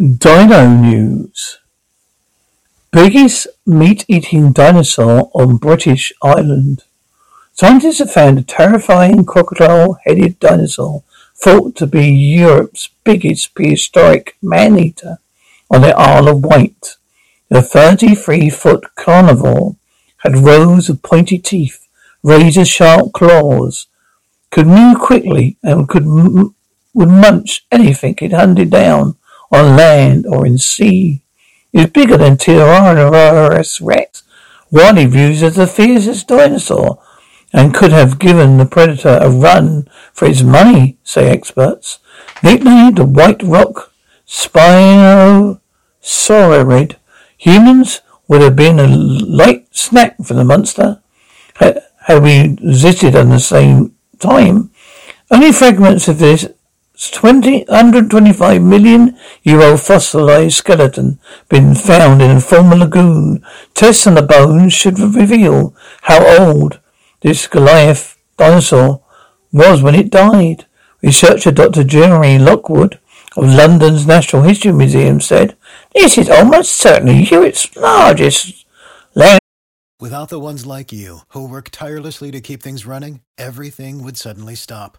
Dino News Biggest meat eating dinosaur on British Island. Scientists have found a terrifying crocodile headed dinosaur thought to be Europe's biggest prehistoric man eater on the Isle of Wight. The 33 foot carnivore had rows of pointy teeth, razor sharp claws, could move quickly and could m- would munch anything it hunted down on land or in sea. Was bigger than Tyrannosaurus rex, widely viewed as the fiercest dinosaur, and could have given the predator a run for his money, say experts. Nicknamed the White Rock Spinosaurid, humans would have been a light snack for the monster had, we existed at the same time. Only fragments of this 20, 125 million year old fossilized skeleton been found in a former lagoon. Tests on the bones should reveal how old this Goliath dinosaur was when it died. Researcher Dr. Jeremy Lockwood of London's Natural History Museum said, This is almost certainly Europe's largest land. Without the ones like you, who work tirelessly to keep things running, everything would suddenly stop.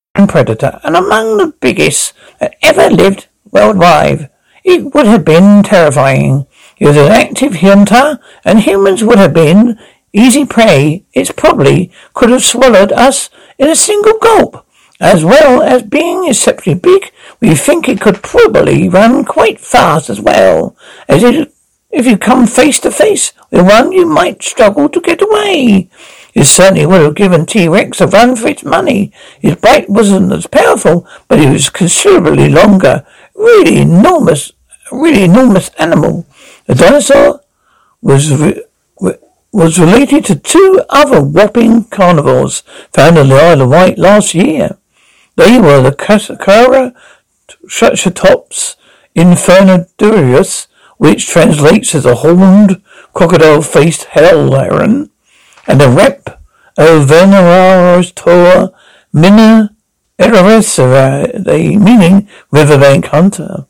predator and among the biggest that ever lived worldwide. It would have been terrifying. He was an active hunter, and humans would have been easy prey. It probably could have swallowed us in a single gulp. As well as being exceptionally big, we think it could probably run quite fast as well. As it, if you come face to face with one, you might struggle to get away. It certainly would have given T-Rex a run for its money. His bite wasn't as powerful, but it was considerably longer. Really enormous, really enormous animal. The dinosaur was re- was related to two other whopping carnivores found on the Isle of Wight last year. They were the Cara Triceratops infernodurus, which translates as a horned crocodile-faced hell heron, and the rep of Veneratoria Mina Erisera, meaning riverbank hunter.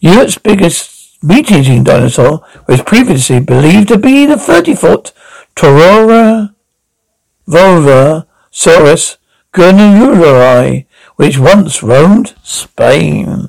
Europe's biggest meat-eating dinosaur was previously believed to be the 30-foot Torora Torvosaurus gurneyi, which once roamed Spain.